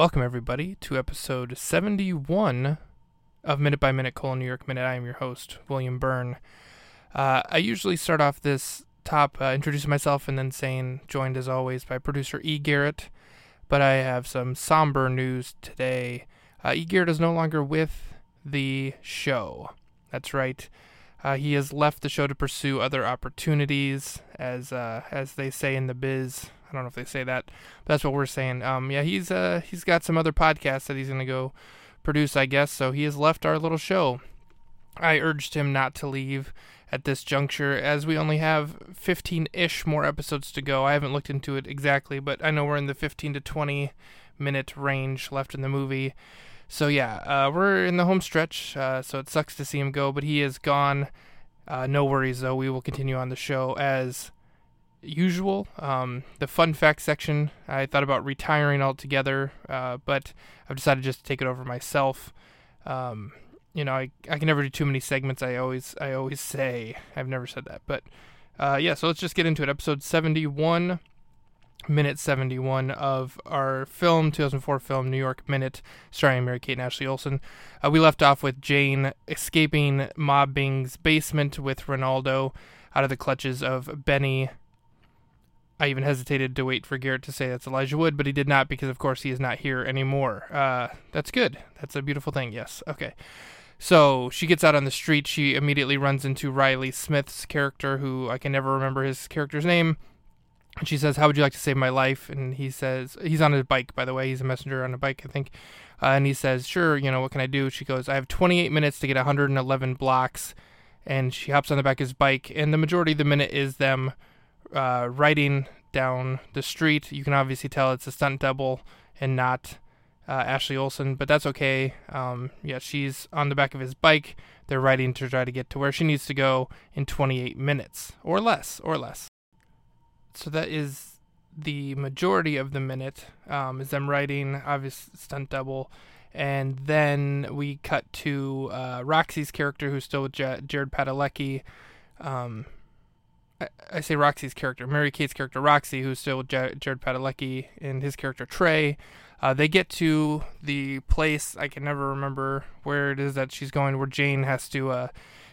Welcome, everybody, to episode 71 of Minute by Minute Colon New York Minute. I am your host, William Byrne. Uh, I usually start off this top uh, introducing myself and then saying, joined as always by producer E. Garrett. But I have some somber news today. Uh, e. Garrett is no longer with the show. That's right. Uh, he has left the show to pursue other opportunities, as uh, as they say in the biz. I don't know if they say that, but that's what we're saying. Um, yeah, he's uh, he's got some other podcasts that he's gonna go produce, I guess. So he has left our little show. I urged him not to leave at this juncture, as we only have 15-ish more episodes to go. I haven't looked into it exactly, but I know we're in the 15 to 20 minute range left in the movie. So yeah, uh, we're in the home stretch, uh, so it sucks to see him go, but he is gone. Uh, no worries though, we will continue on the show as usual. Um, the fun fact section, I thought about retiring altogether, uh, but I've decided just to take it over myself. Um, you know, I I can never do too many segments. I always I always say I've never said that, but uh, yeah. So let's just get into it. Episode seventy one minute 71 of our film 2004 film new york minute starring mary kate and ashley olsen uh, we left off with jane escaping ma bing's basement with ronaldo out of the clutches of benny i even hesitated to wait for garrett to say that's elijah wood but he did not because of course he is not here anymore uh, that's good that's a beautiful thing yes okay so she gets out on the street she immediately runs into riley smith's character who i can never remember his character's name and she says, "How would you like to save my life?" And he says, "He's on his bike, by the way. He's a messenger on a bike, I think." Uh, and he says, "Sure, you know what can I do?" She goes, "I have 28 minutes to get 111 blocks." And she hops on the back of his bike, and the majority of the minute is them uh, riding down the street. You can obviously tell it's a stunt double and not uh, Ashley Olsen, but that's okay. Um, yeah, she's on the back of his bike. They're riding to try to get to where she needs to go in 28 minutes or less, or less so that is the majority of the minute um, is them writing obvious stunt double and then we cut to uh, Roxy's character who's still with J- Jared Padalecki um, I, I, say Roxy's character Mary Kate's character Roxy who's still J- Jared Padalecki and his character Trey uh, they get to the place I can never remember where it is that she's going where Jane has to uh,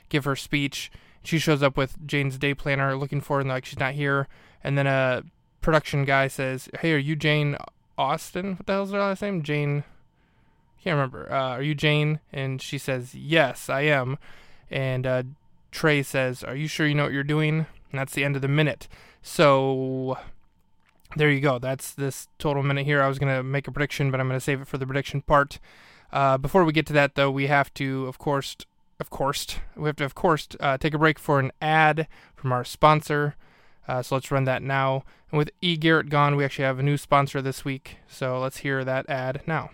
give her speech she shows up with Jane's day planner looking for her and like she's not here and then a production guy says, "Hey, are you Jane Austen? What the hell's her last name? Jane? I can't remember. Uh, are you Jane?" And she says, "Yes, I am." And uh, Trey says, "Are you sure you know what you're doing?" And that's the end of the minute. So there you go. That's this total minute here. I was gonna make a prediction, but I'm gonna save it for the prediction part. Uh, before we get to that, though, we have to, of course, of course, we have to, of course, uh, take a break for an ad from our sponsor. Uh, so let's run that now. And with E. Garrett gone, we actually have a new sponsor this week. So let's hear that ad now.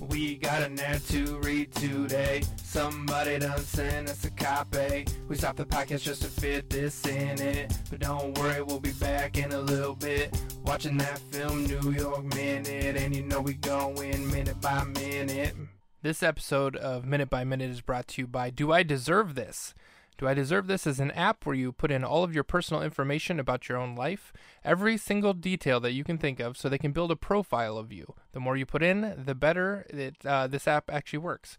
We got an ad to read today. Somebody done sent us a copy. We stopped the podcast just to fit this in it. But don't worry, we'll be back in a little bit. Watching that film, New York Minute. And you know we going minute by minute. This episode of Minute by Minute is brought to you by Do I Deserve This? Do I Deserve This is an app where you put in all of your personal information about your own life, every single detail that you can think of, so they can build a profile of you. The more you put in, the better it, uh, this app actually works.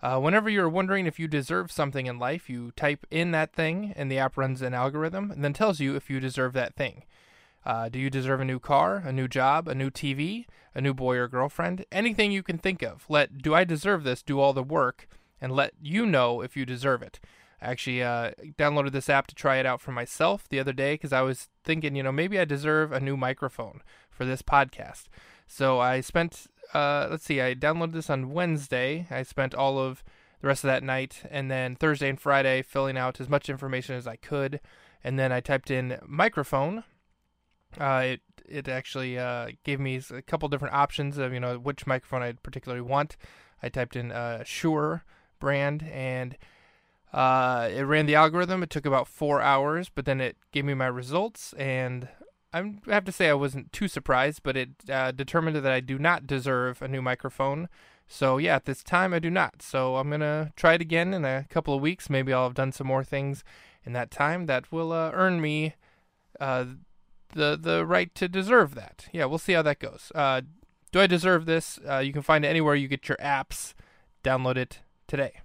Uh, whenever you're wondering if you deserve something in life, you type in that thing, and the app runs an algorithm and then tells you if you deserve that thing. Uh, do you deserve a new car, a new job, a new TV, a new boy or girlfriend? Anything you can think of. Let Do I Deserve This do all the work and let you know if you deserve it. I actually uh, downloaded this app to try it out for myself the other day because I was thinking, you know, maybe I deserve a new microphone for this podcast. So I spent, uh, let's see, I downloaded this on Wednesday. I spent all of the rest of that night and then Thursday and Friday filling out as much information as I could. And then I typed in microphone uh, it it actually uh, gave me a couple different options of you know which microphone I particularly want. I typed in uh, Shure brand and uh, it ran the algorithm. It took about four hours, but then it gave me my results, and I'm, I have to say I wasn't too surprised. But it uh, determined that I do not deserve a new microphone. So yeah, at this time I do not. So I'm gonna try it again in a couple of weeks. Maybe I'll have done some more things in that time that will uh, earn me uh, the the right to deserve that. Yeah, we'll see how that goes. Uh, do I deserve this? Uh, you can find it anywhere you get your apps. Download it today.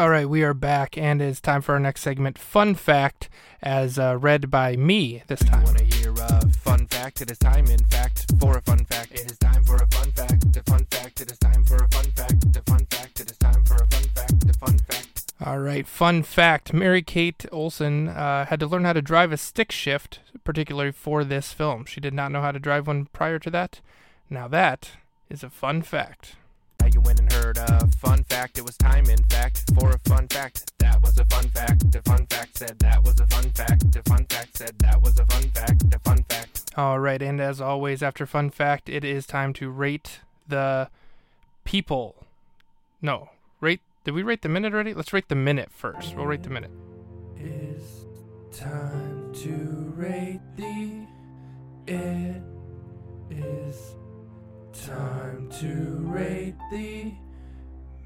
All right, we are back, and it's time for our next segment, Fun Fact, as uh, read by me this time. Want to hear a fun fact? It is time, in fact, for a fun fact. It is time for a fun fact. A fun fact. It is time for a fun fact. A fun fact. It is time for a fun fact. A fun fact. All right, fun fact Mary Kate Olsen uh, had to learn how to drive a stick shift, particularly for this film. She did not know how to drive one prior to that. Now, that is a fun fact. Now you went and heard a fun fact. It was time, in fact, for a fun fact. That was a fun fact. The fun fact said that was a fun fact. The fun fact said that was a fun fact. The fun fact. All right, and as always, after fun fact, it is time to rate the people. No, rate. Did we rate the minute already? Let's rate the minute first. We'll rate the minute. It's time to rate the. It rate the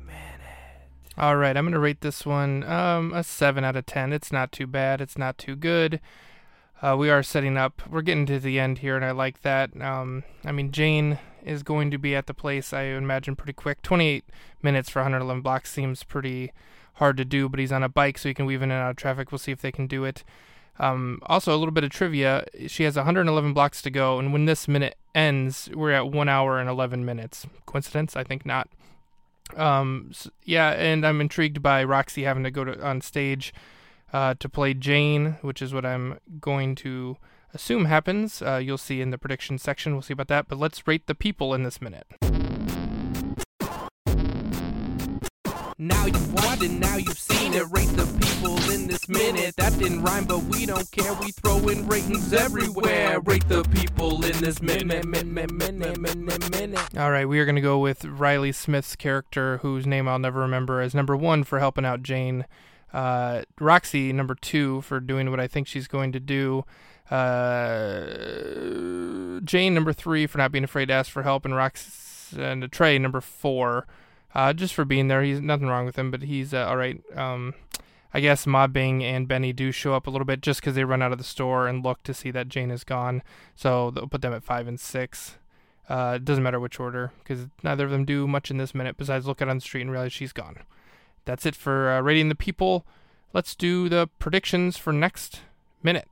minute. All right, I'm gonna rate this one um, a seven out of ten. It's not too bad. It's not too good. Uh, we are setting up. We're getting to the end here, and I like that. Um, I mean, Jane is going to be at the place. I imagine pretty quick. 28 minutes for 111 blocks seems pretty hard to do, but he's on a bike, so he can weave in and out of traffic. We'll see if they can do it. Um, also, a little bit of trivia. She has 111 blocks to go, and when this minute ends, we're at one hour and 11 minutes. Coincidence? I think not. Um, s yeah, and I'm intrigued by Roxy having to go to on stage uh, to play Jane, which is what I'm going to assume happens. Uh, you'll see in the prediction section. We'll see about that. But let's rate the people in this minute. Now you've watched it, now you've seen it. Rate the people in this minute. That didn't rhyme, but we don't care. We throw in ratings everywhere. Rate the people in this minute, minute. All right, we are going to go with Riley Smith's character, whose name I'll never remember, as number one for helping out Jane. Uh, Roxy, number two, for doing what I think she's going to do. Uh, Jane, number three, for not being afraid to ask for help. And Roxy and Trey, number four, uh, just for being there. He's nothing wrong with him, but he's uh, all right. Um, I guess Ma Bing and Benny do show up a little bit just because they run out of the store and look to see that Jane is gone. So they'll put them at five and six. Uh, it doesn't matter which order because neither of them do much in this minute besides look out on the street and realize she's gone. That's it for uh, rating the people. Let's do the predictions for next minute.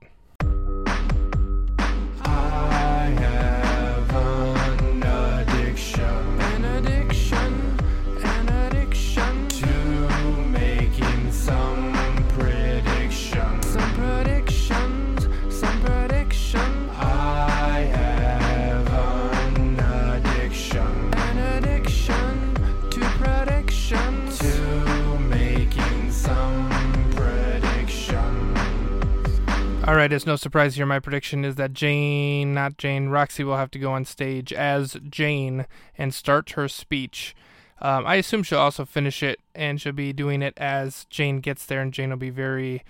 All right, it's no surprise here. My prediction is that Jane, not Jane, Roxy will have to go on stage as Jane and start her speech. Um, I assume she'll also finish it and she'll be doing it as Jane gets there, and Jane will be very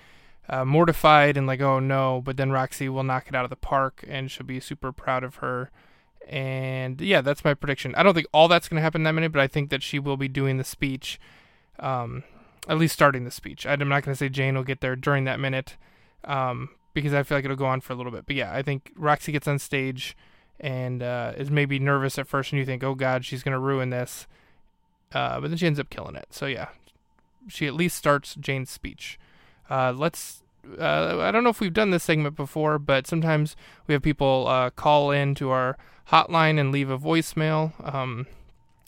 uh, mortified and like, oh no. But then Roxy will knock it out of the park and she'll be super proud of her. And yeah, that's my prediction. I don't think all that's going to happen that minute, but I think that she will be doing the speech, um, at least starting the speech. I'm not going to say Jane will get there during that minute. Um, because I feel like it'll go on for a little bit. But yeah, I think Roxy gets on stage and uh, is maybe nervous at first, and you think, oh God, she's going to ruin this. Uh, but then she ends up killing it. So yeah, she at least starts Jane's speech. Uh, let's. Uh, I don't know if we've done this segment before, but sometimes we have people uh, call in to our hotline and leave a voicemail. Um,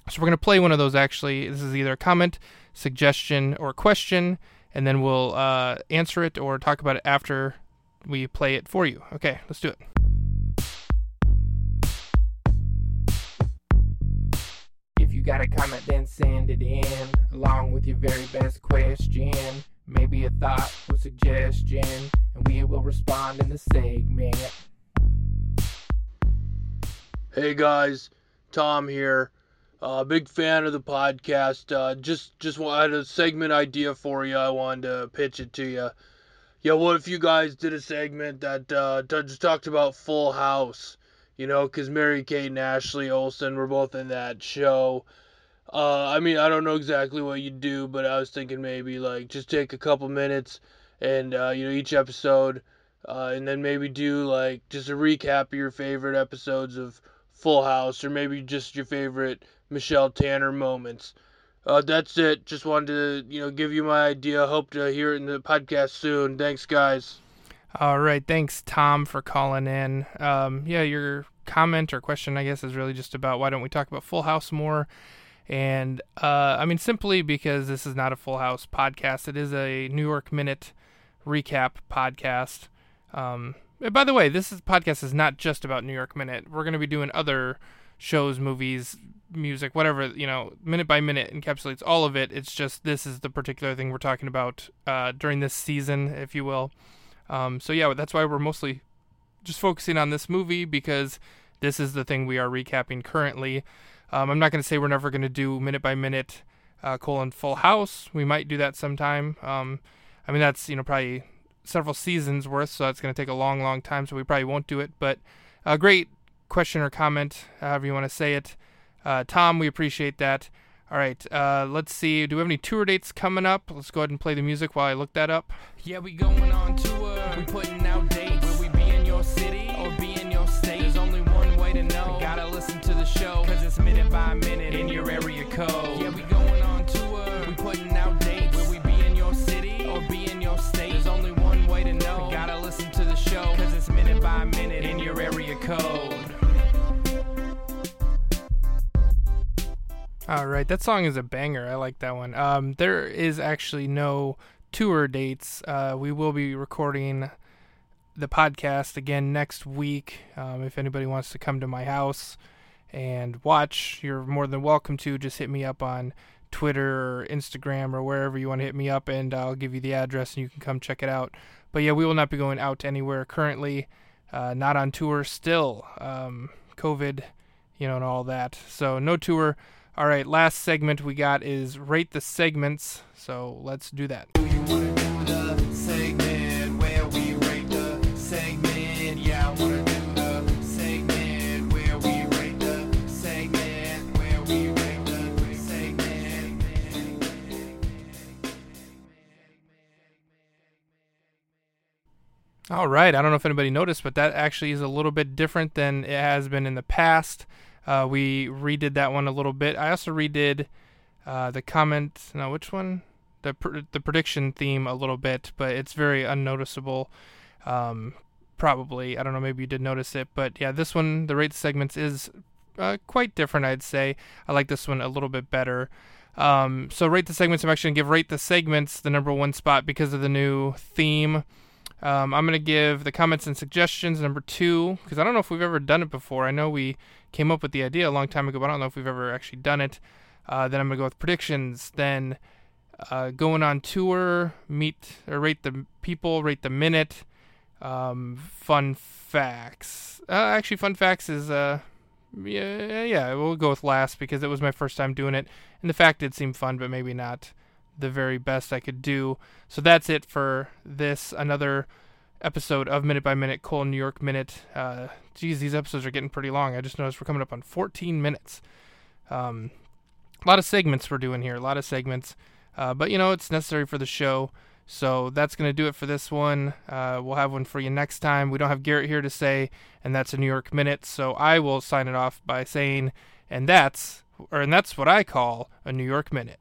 so we're going to play one of those actually. This is either a comment, suggestion, or question, and then we'll uh, answer it or talk about it after we play it for you. Okay, let's do it. If you got a comment, then send it in along with your very best question. Maybe a thought or suggestion, and we will respond in the segment. Hey guys, Tom here. Uh, big fan of the podcast. Uh, just just wa- had a segment idea for you. I wanted to pitch it to you. Yeah, what if you guys did a segment that uh, just talked about Full House? You know, because Mary Kate and Ashley Olsen were both in that show. Uh, I mean, I don't know exactly what you do, but I was thinking maybe like just take a couple minutes and uh, you know each episode, uh, and then maybe do like just a recap of your favorite episodes of Full House, or maybe just your favorite Michelle Tanner moments. Uh, that's it. Just wanted to you know give you my idea. Hope to hear it in the podcast soon. Thanks, guys. All right, thanks Tom for calling in. Um, yeah, your comment or question, I guess, is really just about why don't we talk about Full House more? And uh, I mean, simply because this is not a Full House podcast, it is a New York Minute recap podcast. Um, by the way, this is, podcast is not just about New York Minute. We're going to be doing other shows, movies, music, whatever, you know, minute by minute encapsulates all of it. It's just this is the particular thing we're talking about uh, during this season, if you will. Um, so, yeah, that's why we're mostly just focusing on this movie because this is the thing we are recapping currently. Um, I'm not going to say we're never going to do minute by minute uh, colon Full House. We might do that sometime. Um, I mean, that's you know probably several seasons worth, so that's going to take a long, long time. So we probably won't do it. But a great question or comment, however you want to say it, uh, Tom. We appreciate that. All right, uh, let's see. Do we have any tour dates coming up? Let's go ahead and play the music while I look that up. Yeah, we going on tour. We putting out dates. Will we be in your city or be in your state? There's only one way to know. Gotta listen to the show, cause it's minute by minute in your area code. All right, that song is a banger. I like that one. Um, there is actually no tour dates. Uh, we will be recording the podcast again next week. Um, if anybody wants to come to my house and watch, you're more than welcome to. Just hit me up on Twitter or Instagram or wherever you want to hit me up, and I'll give you the address and you can come check it out. But yeah, we will not be going out anywhere currently. Uh, not on tour still. Um, COVID, you know, and all that. So no tour. All right, last segment we got is rate the segments. So let's do that. You wanna do the segment where we rate the segment? Yeah, I wanna do the segment where we rate the segment where we rate the segment. All right, I don't know if anybody noticed, but that actually is a little bit different than it has been in the past. Uh, we redid that one a little bit. I also redid uh, the comment. No, which one? The pr- the prediction theme a little bit, but it's very unnoticeable. Um, probably, I don't know. Maybe you did notice it, but yeah, this one, the rate segments is uh, quite different. I'd say I like this one a little bit better. Um, so rate the segments. I'm actually gonna give rate the segments the number one spot because of the new theme. Um, I'm going to give the comments and suggestions number two because I don't know if we've ever done it before. I know we came up with the idea a long time ago, but I don't know if we've ever actually done it. Uh, then I'm going to go with predictions. Then uh, going on tour, meet or rate the people, rate the minute. Um, fun facts. Uh, actually, fun facts is uh, yeah, yeah. We'll go with last because it was my first time doing it, and the fact did seem fun, but maybe not the very best I could do. So that's it for this another episode of Minute by Minute Cole New York Minute. Uh, geez, these episodes are getting pretty long. I just noticed we're coming up on 14 minutes. Um, a lot of segments we're doing here, a lot of segments, uh, but you know it's necessary for the show. So that's going to do it for this one. Uh, we'll have one for you next time. We don't have Garrett here to say, and that's a New York Minute. So I will sign it off by saying, and that's, or and that's what I call a New York Minute.